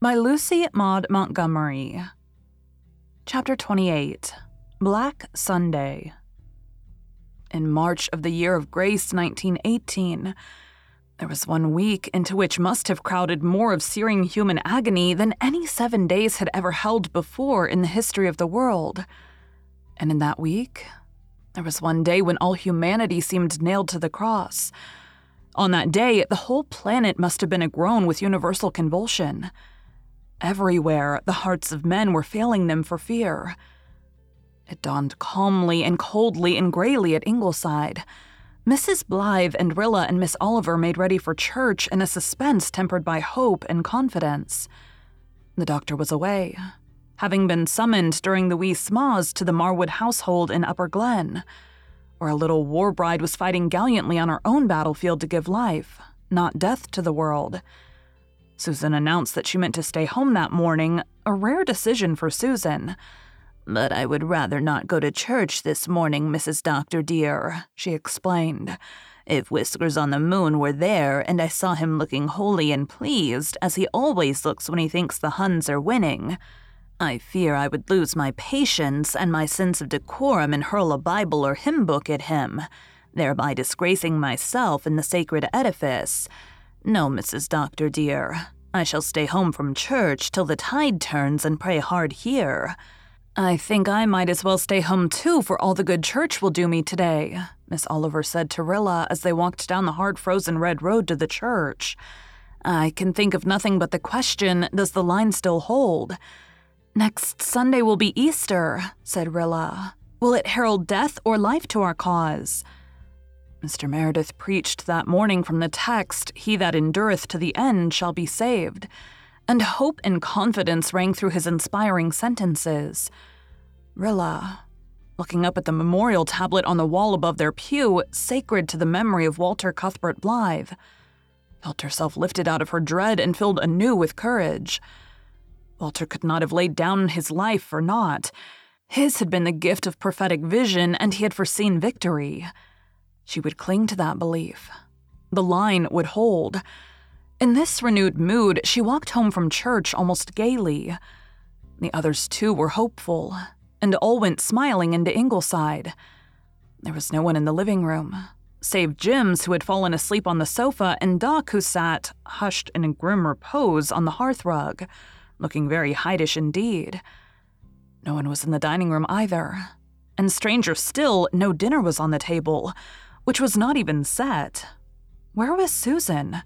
by Lucy Maud Montgomery. Chapter 28 Black Sunday. In March of the year of grace 1918, there was one week into which must have crowded more of searing human agony than any seven days had ever held before in the history of the world. And in that week, there was one day when all humanity seemed nailed to the cross. On that day, the whole planet must have been agroan with universal convulsion. Everywhere, the hearts of men were failing them for fear. It dawned calmly and coldly and grayly at Ingleside. Mrs. Blythe and Rilla and Miss Oliver made ready for church in a suspense tempered by hope and confidence. The doctor was away, having been summoned during the wee sma's to the Marwood household in Upper Glen, where a little war bride was fighting gallantly on her own battlefield to give life, not death, to the world. Susan announced that she meant to stay home that morning, a rare decision for Susan. But I would rather not go to church this morning, Mrs. Doctor dear, she explained. If Whiskers on the Moon were there and I saw him looking holy and pleased, as he always looks when he thinks the Huns are winning, I fear I would lose my patience and my sense of decorum and hurl a Bible or hymn book at him, thereby disgracing myself in the sacred edifice. No, Mrs. Doctor, dear. I shall stay home from church till the tide turns and pray hard here. I think I might as well stay home too for all the good church will do me today, Miss Oliver said to Rilla as they walked down the hard frozen red road to the church. I can think of nothing but the question does the line still hold? Next Sunday will be Easter, said Rilla. Will it herald death or life to our cause? Mr. Meredith preached that morning from the text, He that endureth to the end shall be saved, and hope and confidence rang through his inspiring sentences. Rilla, looking up at the memorial tablet on the wall above their pew, sacred to the memory of Walter Cuthbert Blythe, felt herself lifted out of her dread and filled anew with courage. Walter could not have laid down his life for naught. His had been the gift of prophetic vision, and he had foreseen victory. She would cling to that belief. The line would hold. In this renewed mood, she walked home from church almost gaily. The others, too, were hopeful, and all went smiling into Ingleside. There was no one in the living room, save Jims, who had fallen asleep on the sofa, and Doc, who sat, hushed in a grim repose, on the hearthrug, looking very Hydeish indeed. No one was in the dining room either. And stranger still, no dinner was on the table which was not even set. Where was Susan?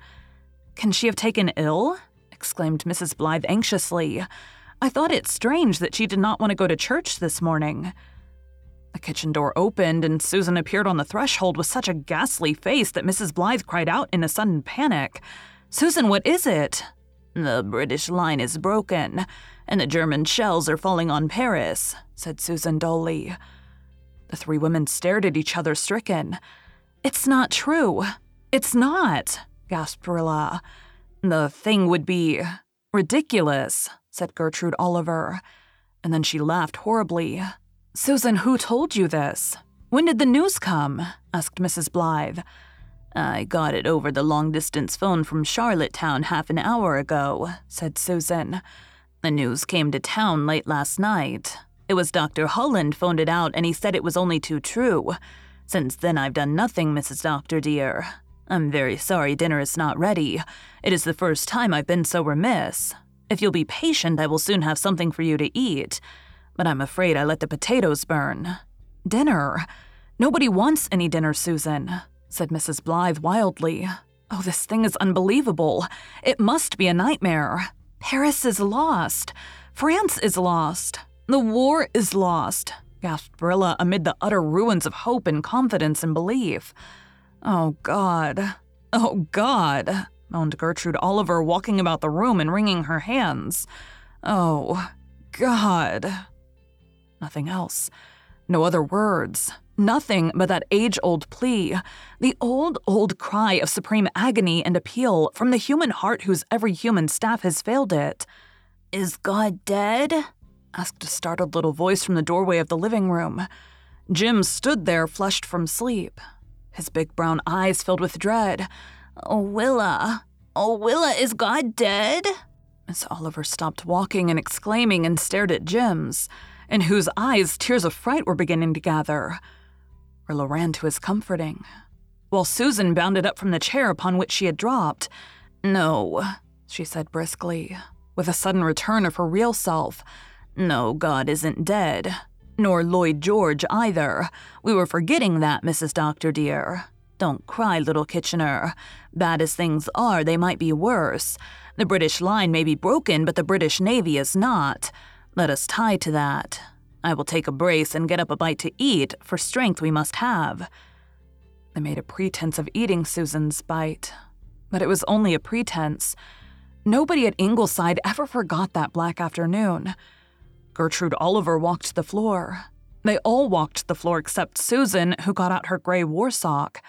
Can she have taken ill? exclaimed Mrs. Blythe anxiously. I thought it strange that she did not want to go to church this morning. The kitchen door opened, and Susan appeared on the threshold with such a ghastly face that Mrs. Blythe cried out in a sudden panic Susan, what is it? The British line is broken, and the German shells are falling on Paris, said Susan dully. The three women stared at each other, stricken. It's not true. It's not, gasped Rilla. The thing would be ridiculous, said Gertrude Oliver. And then she laughed horribly. Susan, who told you this? When did the news come? asked Mrs. Blythe. I got it over the long distance phone from Charlottetown half an hour ago, said Susan. The news came to town late last night. It was Dr. Holland phoned it out and he said it was only too true. Since then, I've done nothing, Mrs. Doctor, dear. I'm very sorry dinner is not ready. It is the first time I've been so remiss. If you'll be patient, I will soon have something for you to eat. But I'm afraid I let the potatoes burn. Dinner? Nobody wants any dinner, Susan, said Mrs. Blythe wildly. Oh, this thing is unbelievable. It must be a nightmare. Paris is lost. France is lost. The war is lost, gasped Rilla amid the utter ruins of hope and confidence and belief. Oh, God. Oh, God, moaned Gertrude Oliver, walking about the room and wringing her hands. Oh, God. Nothing else. No other words. Nothing but that age old plea, the old, old cry of supreme agony and appeal from the human heart whose every human staff has failed it. Is God dead? Asked a startled little voice from the doorway of the living room. Jims stood there, flushed from sleep. His big brown eyes filled with dread. Oh, Willa. Oh, Willa, is God dead? Miss Oliver stopped walking and exclaiming and stared at Jims, in whose eyes tears of fright were beginning to gather. Rilla ran to his comforting, while Susan bounded up from the chair upon which she had dropped. No, she said briskly, with a sudden return of her real self. No, God isn't dead. Nor Lloyd George either. We were forgetting that, Mrs. Doctor, dear. Don't cry, little Kitchener. Bad as things are, they might be worse. The British line may be broken, but the British Navy is not. Let us tie to that. I will take a brace and get up a bite to eat, for strength we must have. They made a pretense of eating Susan's bite, but it was only a pretense. Nobody at Ingleside ever forgot that black afternoon. Gertrude Oliver walked the floor. They all walked the floor except Susan, who got out her gray war sock.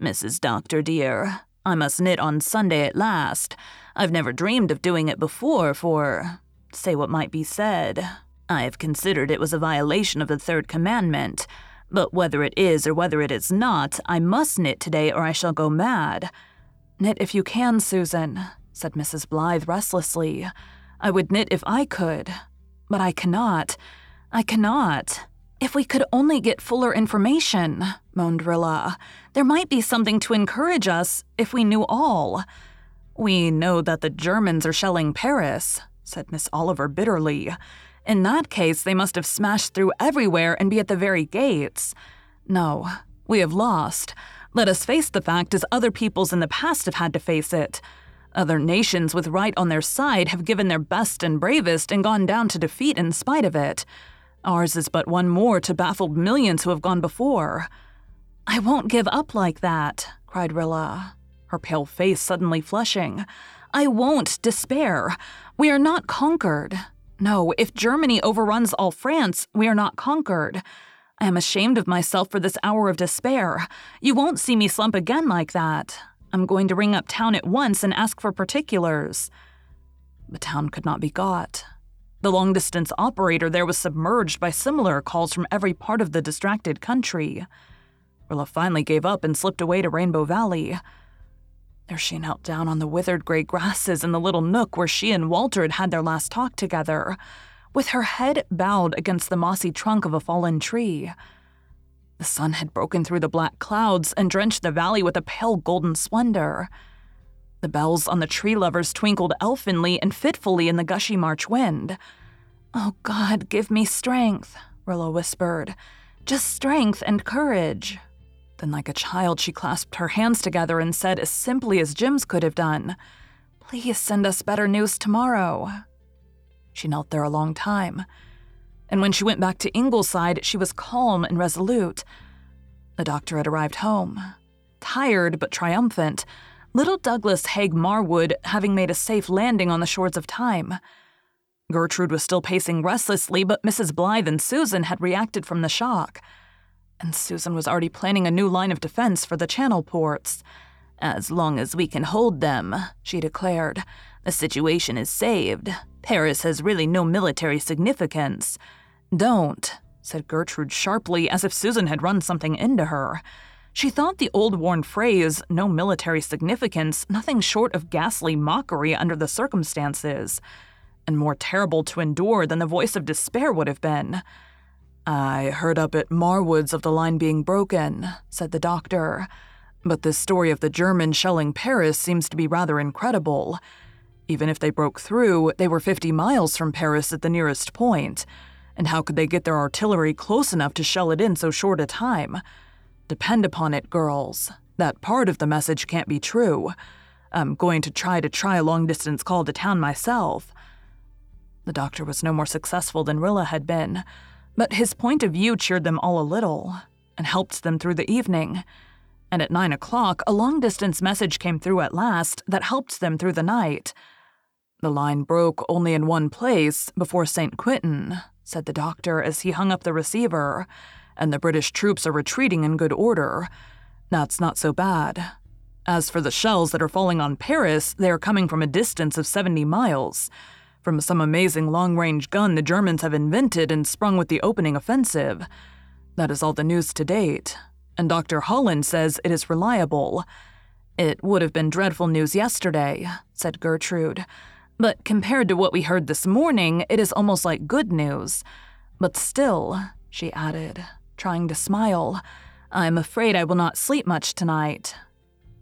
Mrs. Doctor, dear, I must knit on Sunday at last. I've never dreamed of doing it before, for, say what might be said, I have considered it was a violation of the third commandment. But whether it is or whether it is not, I must knit today or I shall go mad. Knit if you can, Susan, said Mrs. Blythe restlessly. I would knit if I could. But I cannot. I cannot. If we could only get fuller information, moaned Rilla, there might be something to encourage us if we knew all. We know that the Germans are shelling Paris, said Miss Oliver bitterly. In that case, they must have smashed through everywhere and be at the very gates. No, we have lost. Let us face the fact as other peoples in the past have had to face it. Other nations with right on their side have given their best and bravest and gone down to defeat in spite of it. Ours is but one more to baffled millions who have gone before. I won't give up like that, cried Rilla, her pale face suddenly flushing. I won't despair. We are not conquered. No, if Germany overruns all France, we are not conquered. I am ashamed of myself for this hour of despair. You won't see me slump again like that. I'm going to ring up town at once and ask for particulars. The town could not be got. The long distance operator there was submerged by similar calls from every part of the distracted country. Rilla finally gave up and slipped away to Rainbow Valley. There she knelt down on the withered gray grasses in the little nook where she and Walter had had their last talk together, with her head bowed against the mossy trunk of a fallen tree. The sun had broken through the black clouds and drenched the valley with a pale golden splendor. The bells on the tree lovers twinkled elfinly and fitfully in the gushy March wind. Oh, God, give me strength, Rilla whispered. Just strength and courage. Then, like a child, she clasped her hands together and said, as simply as Jims could have done, Please send us better news tomorrow. She knelt there a long time and when she went back to Ingleside, she was calm and resolute. The doctor had arrived home. Tired but triumphant, little Douglas Haig Marwood having made a safe landing on the shores of time. Gertrude was still pacing restlessly, but Mrs. Blythe and Susan had reacted from the shock. And Susan was already planning a new line of defense for the channel ports. As long as we can hold them, she declared, the situation is saved. Paris has really no military significance. Don't, said Gertrude sharply, as if Susan had run something into her. She thought the old worn phrase, no military significance, nothing short of ghastly mockery under the circumstances, and more terrible to endure than the voice of despair would have been. I heard up at Marwoods of the line being broken, said the doctor. But this story of the Germans shelling Paris seems to be rather incredible. Even if they broke through, they were 50 miles from Paris at the nearest point. And how could they get their artillery close enough to shell it in so short a time? Depend upon it, girls. That part of the message can't be true. I'm going to try to try a long distance call to town myself. The doctor was no more successful than Rilla had been, but his point of view cheered them all a little and helped them through the evening. And at nine o'clock, a long distance message came through at last that helped them through the night. The line broke only in one place before St. Quentin, said the doctor as he hung up the receiver, and the British troops are retreating in good order. That's not so bad. As for the shells that are falling on Paris, they are coming from a distance of 70 miles from some amazing long range gun the Germans have invented and sprung with the opening offensive. That is all the news to date, and Dr. Holland says it is reliable. It would have been dreadful news yesterday, said Gertrude, but compared to what we heard this morning, it is almost like good news. But still, she added, trying to smile, I'm afraid I will not sleep much tonight.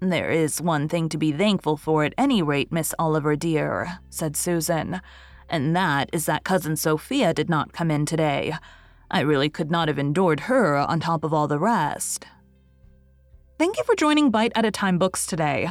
There is one thing to be thankful for at any rate, Miss Oliver dear, said Susan, and that is that Cousin Sophia did not come in today. I really could not have endured her on top of all the rest. Thank you for joining Bite at a Time Books today,